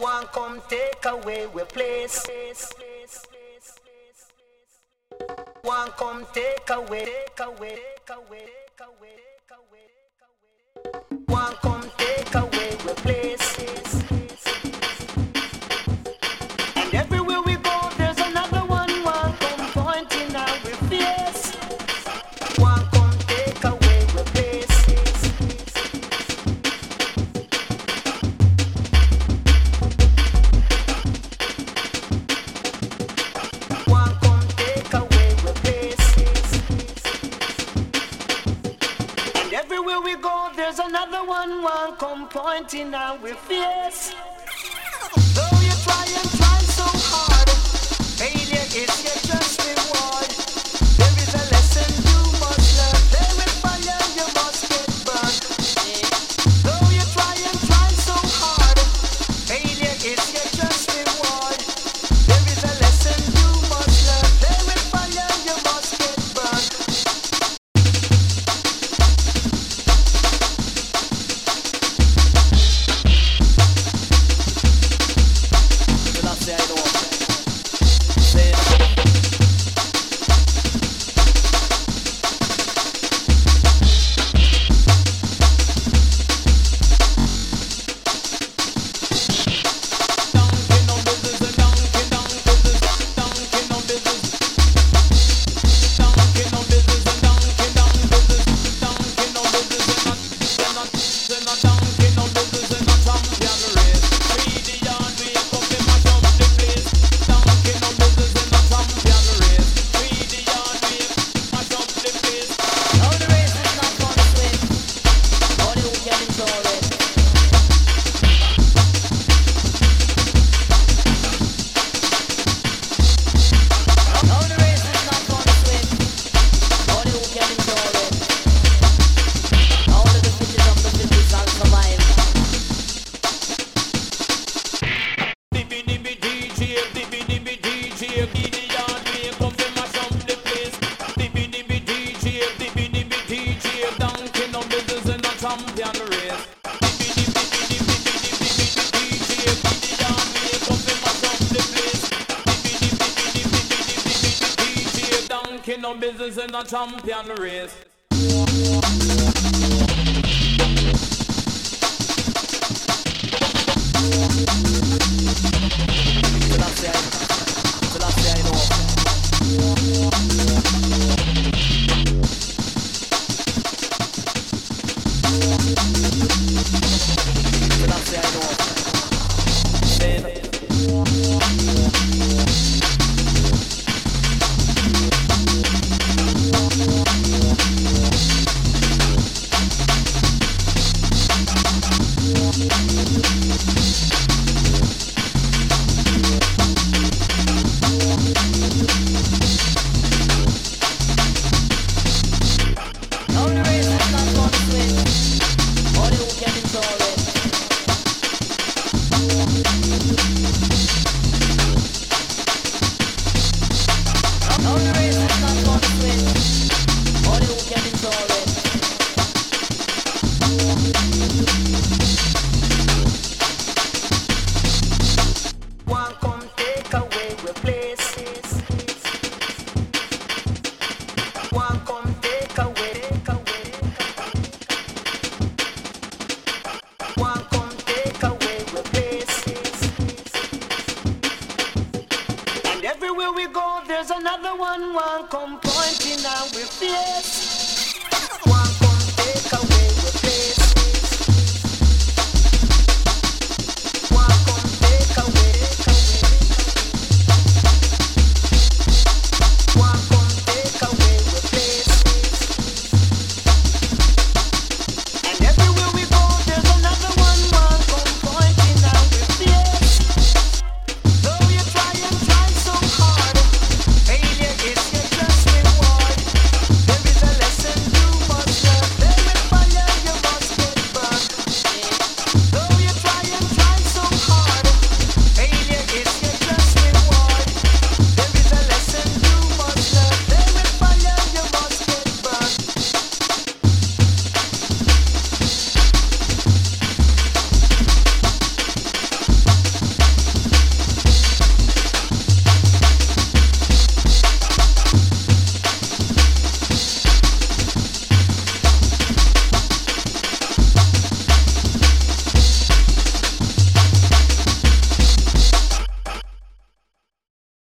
One come take away we place. One come take away, take away, take away, take away. Everywhere we go, there's another one, one come pointing out with fierce. Though you try and try so hard, failure is your business in the champion race. thank another one, one come pointing out with this.